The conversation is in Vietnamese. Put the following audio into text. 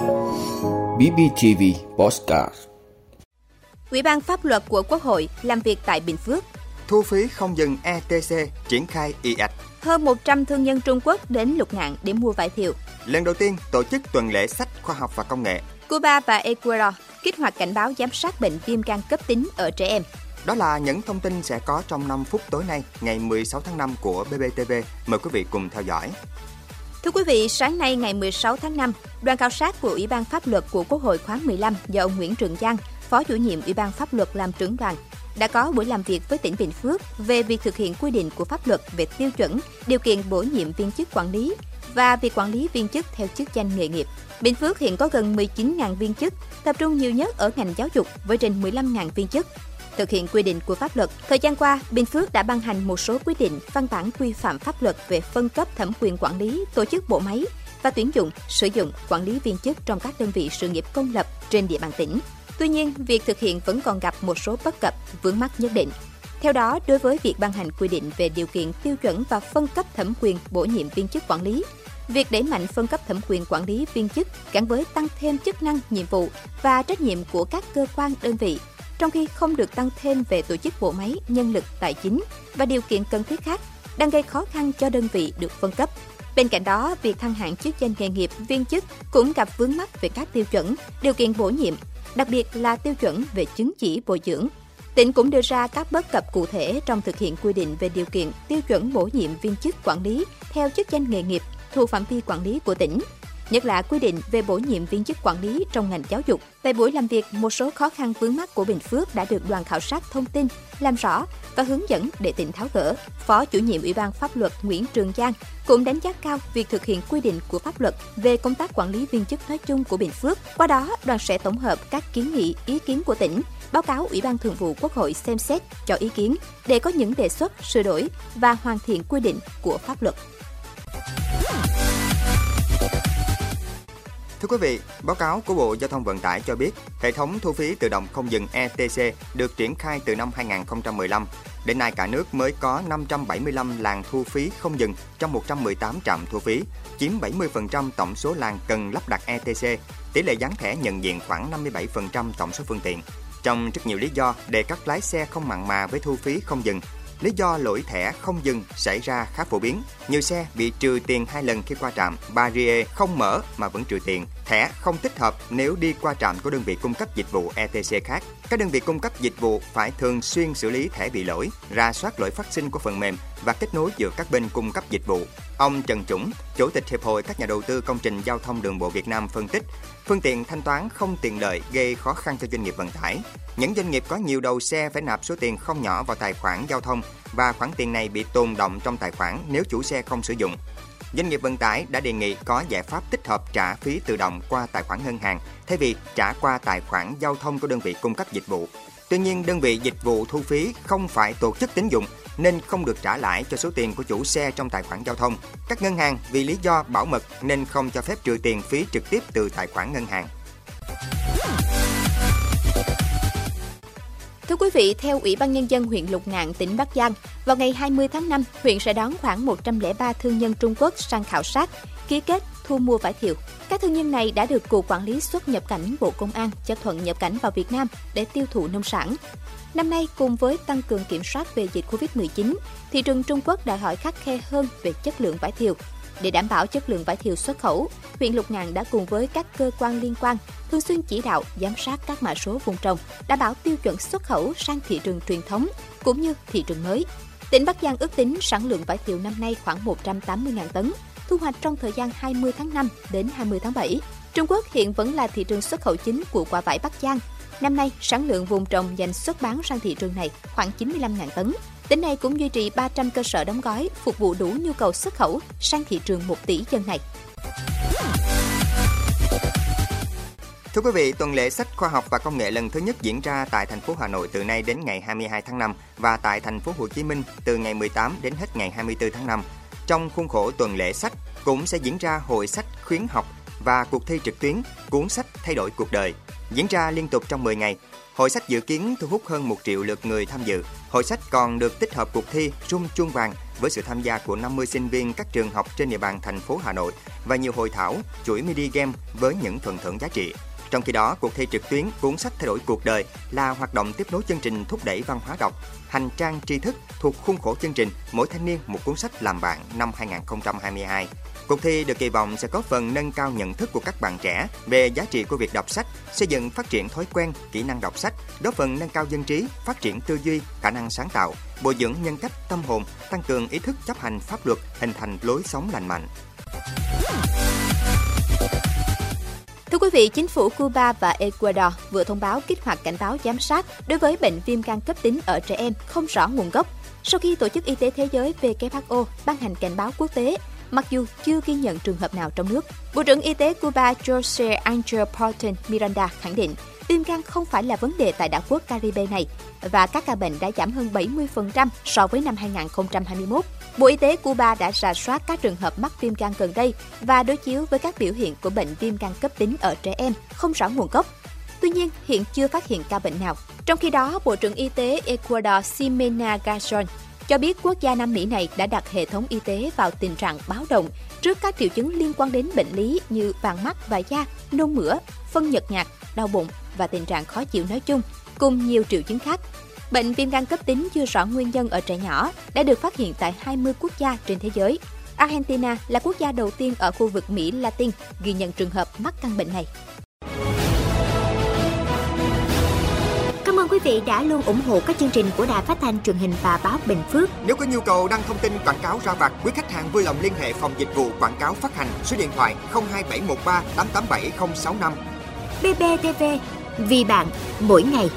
BBTV Postcard Ủy ban pháp luật của Quốc hội làm việc tại Bình Phước. Thu phí không dừng ETC triển khai y ạch. Hơn 100 thương nhân Trung Quốc đến lục ngạn để mua vải thiều. Lần đầu tiên tổ chức tuần lễ sách khoa học và công nghệ. Cuba và Ecuador kích hoạt cảnh báo giám sát bệnh viêm gan cấp tính ở trẻ em. Đó là những thông tin sẽ có trong 5 phút tối nay, ngày 16 tháng 5 của BBTV. Mời quý vị cùng theo dõi. Thưa quý vị, sáng nay ngày 16 tháng 5, đoàn khảo sát của Ủy ban Pháp luật của Quốc hội khóa 15 do ông Nguyễn Trường Giang, Phó chủ nhiệm Ủy ban Pháp luật làm trưởng đoàn, đã có buổi làm việc với tỉnh Bình Phước về việc thực hiện quy định của pháp luật về tiêu chuẩn, điều kiện bổ nhiệm viên chức quản lý và việc quản lý viên chức theo chức danh nghề nghiệp. Bình Phước hiện có gần 19.000 viên chức, tập trung nhiều nhất ở ngành giáo dục với trên 15.000 viên chức. Thực hiện quy định của pháp luật, thời gian qua, Bình Phước đã ban hành một số quy định, văn bản quy phạm pháp luật về phân cấp thẩm quyền quản lý, tổ chức bộ máy và tuyển dụng, sử dụng, quản lý viên chức trong các đơn vị sự nghiệp công lập trên địa bàn tỉnh. Tuy nhiên, việc thực hiện vẫn còn gặp một số bất cập, vướng mắc nhất định. Theo đó, đối với việc ban hành quy định về điều kiện tiêu chuẩn và phân cấp thẩm quyền bổ nhiệm viên chức quản lý, việc đẩy mạnh phân cấp thẩm quyền quản lý viên chức gắn với tăng thêm chức năng, nhiệm vụ và trách nhiệm của các cơ quan đơn vị, trong khi không được tăng thêm về tổ chức bộ máy, nhân lực, tài chính và điều kiện cần thiết khác, đang gây khó khăn cho đơn vị được phân cấp. Bên cạnh đó, việc thăng hạng chức danh nghề nghiệp viên chức cũng gặp vướng mắc về các tiêu chuẩn, điều kiện bổ nhiệm, đặc biệt là tiêu chuẩn về chứng chỉ bồi dưỡng. Tỉnh cũng đưa ra các bất cập cụ thể trong thực hiện quy định về điều kiện tiêu chuẩn bổ nhiệm viên chức quản lý theo chức danh nghề nghiệp thuộc phạm vi quản lý của tỉnh, nhất là quy định về bổ nhiệm viên chức quản lý trong ngành giáo dục. Tại buổi làm việc, một số khó khăn vướng mắt của Bình Phước đã được đoàn khảo sát thông tin, làm rõ và hướng dẫn để tỉnh tháo gỡ. Phó chủ nhiệm Ủy ban pháp luật Nguyễn Trường Giang cũng đánh giá cao việc thực hiện quy định của pháp luật về công tác quản lý viên chức nói chung của Bình Phước. Qua đó, đoàn sẽ tổng hợp các kiến nghị, ý kiến của tỉnh, báo cáo Ủy ban Thường vụ Quốc hội xem xét cho ý kiến để có những đề xuất, sửa đổi và hoàn thiện quy định của pháp luật. Thưa quý vị, báo cáo của Bộ Giao thông Vận tải cho biết, hệ thống thu phí tự động không dừng ETC được triển khai từ năm 2015. Đến nay cả nước mới có 575 làn thu phí không dừng trong 118 trạm thu phí, chiếm 70% tổng số làn cần lắp đặt ETC. Tỷ lệ dán thẻ nhận diện khoảng 57% tổng số phương tiện. Trong rất nhiều lý do để các lái xe không mặn mà với thu phí không dừng, Lý do lỗi thẻ không dừng xảy ra khá phổ biến. Nhiều xe bị trừ tiền hai lần khi qua trạm, barrier không mở mà vẫn trừ tiền. Thẻ không thích hợp nếu đi qua trạm của đơn vị cung cấp dịch vụ ETC khác. Các đơn vị cung cấp dịch vụ phải thường xuyên xử lý thẻ bị lỗi, ra soát lỗi phát sinh của phần mềm và kết nối giữa các bên cung cấp dịch vụ. Ông Trần Trũng, Chủ tịch Hiệp hội các nhà đầu tư công trình giao thông đường bộ Việt Nam phân tích, phương tiện thanh toán không tiện lợi gây khó khăn cho doanh nghiệp vận tải. Những doanh nghiệp có nhiều đầu xe phải nạp số tiền không nhỏ vào tài khoản giao thông và khoản tiền này bị tồn động trong tài khoản nếu chủ xe không sử dụng. Doanh nghiệp vận tải đã đề nghị có giải pháp tích hợp trả phí tự động qua tài khoản ngân hàng thay vì trả qua tài khoản giao thông của đơn vị cung cấp dịch vụ. Tuy nhiên, đơn vị dịch vụ thu phí không phải tổ chức tín dụng nên không được trả lãi cho số tiền của chủ xe trong tài khoản giao thông. Các ngân hàng vì lý do bảo mật nên không cho phép trừ tiền phí trực tiếp từ tài khoản ngân hàng. Thưa quý vị, theo Ủy ban Nhân dân huyện Lục Ngạn, tỉnh Bắc Giang, vào ngày 20 tháng 5, huyện sẽ đón khoảng 103 thương nhân Trung Quốc sang khảo sát, ký kết thu mua vải thiều. Các thương nhân này đã được Cục Quản lý xuất nhập cảnh Bộ Công an chấp thuận nhập cảnh vào Việt Nam để tiêu thụ nông sản. Năm nay, cùng với tăng cường kiểm soát về dịch Covid-19, thị trường Trung Quốc đòi hỏi khắc khe hơn về chất lượng vải thiều. Để đảm bảo chất lượng vải thiều xuất khẩu, huyện Lục Ngạn đã cùng với các cơ quan liên quan thường xuyên chỉ đạo giám sát các mã số vùng trồng, đảm bảo tiêu chuẩn xuất khẩu sang thị trường truyền thống cũng như thị trường mới. Tỉnh Bắc Giang ước tính sản lượng vải thiều năm nay khoảng 180.000 tấn, thu hoạch trong thời gian 20 tháng 5 đến 20 tháng 7. Trung Quốc hiện vẫn là thị trường xuất khẩu chính của quả vải Bắc Giang. Năm nay, sản lượng vùng trồng dành xuất bán sang thị trường này khoảng 95.000 tấn. Tỉnh này cũng duy trì 300 cơ sở đóng gói phục vụ đủ nhu cầu xuất khẩu sang thị trường 1 tỷ dân này. Thưa quý vị, tuần lễ sách khoa học và công nghệ lần thứ nhất diễn ra tại thành phố Hà Nội từ nay đến ngày 22 tháng 5 và tại thành phố Hồ Chí Minh từ ngày 18 đến hết ngày 24 tháng 5. Trong khuôn khổ tuần lễ sách cũng sẽ diễn ra hội sách khuyến học và cuộc thi trực tuyến cuốn sách thay đổi cuộc đời. Diễn ra liên tục trong 10 ngày, Hội sách dự kiến thu hút hơn 1 triệu lượt người tham dự. Hội sách còn được tích hợp cuộc thi Rung chuông vàng với sự tham gia của 50 sinh viên các trường học trên địa bàn thành phố Hà Nội và nhiều hội thảo, chuỗi mini game với những phần thưởng giá trị. Trong khi đó, cuộc thi trực tuyến cuốn sách thay đổi cuộc đời là hoạt động tiếp nối chương trình thúc đẩy văn hóa đọc, hành trang tri thức thuộc khuôn khổ chương trình Mỗi thanh niên một cuốn sách làm bạn năm 2022. Cuộc thi được kỳ vọng sẽ có phần nâng cao nhận thức của các bạn trẻ về giá trị của việc đọc sách, xây dựng phát triển thói quen, kỹ năng đọc sách, góp phần nâng cao dân trí, phát triển tư duy, khả năng sáng tạo, bồi dưỡng nhân cách, tâm hồn, tăng cường ý thức chấp hành pháp luật, hình thành lối sống lành mạnh. Thưa quý vị, chính phủ Cuba và Ecuador vừa thông báo kích hoạt cảnh báo giám sát đối với bệnh viêm gan cấp tính ở trẻ em không rõ nguồn gốc sau khi Tổ chức Y tế Thế giới WHO ban hành cảnh báo quốc tế mặc dù chưa ghi nhận trường hợp nào trong nước. Bộ trưởng Y tế Cuba Jose Angel Porton Miranda khẳng định viêm gan không phải là vấn đề tại đảo quốc Caribe này và các ca bệnh đã giảm hơn 70% so với năm 2021. Bộ Y tế Cuba đã rà soát các trường hợp mắc viêm gan gần đây và đối chiếu với các biểu hiện của bệnh viêm gan cấp tính ở trẻ em không rõ nguồn gốc. Tuy nhiên, hiện chưa phát hiện ca bệnh nào. Trong khi đó, Bộ trưởng Y tế Ecuador Ximena Gajon cho biết quốc gia Nam Mỹ này đã đặt hệ thống y tế vào tình trạng báo động trước các triệu chứng liên quan đến bệnh lý như vàng mắt và da, nôn mửa, phân nhật nhạt, đau bụng và tình trạng khó chịu nói chung, cùng nhiều triệu chứng khác. Bệnh viêm gan cấp tính chưa rõ nguyên nhân ở trẻ nhỏ đã được phát hiện tại 20 quốc gia trên thế giới. Argentina là quốc gia đầu tiên ở khu vực Mỹ Latin ghi nhận trường hợp mắc căn bệnh này. Cảm ơn quý vị đã luôn ủng hộ các chương trình của Đài Phát thanh truyền hình và báo Bình Phước. Nếu có nhu cầu đăng thông tin quảng cáo ra vặt, quý khách hàng vui lòng liên hệ phòng dịch vụ quảng cáo phát hành số điện thoại 02713 887065. BBTV, vì bạn, mỗi ngày.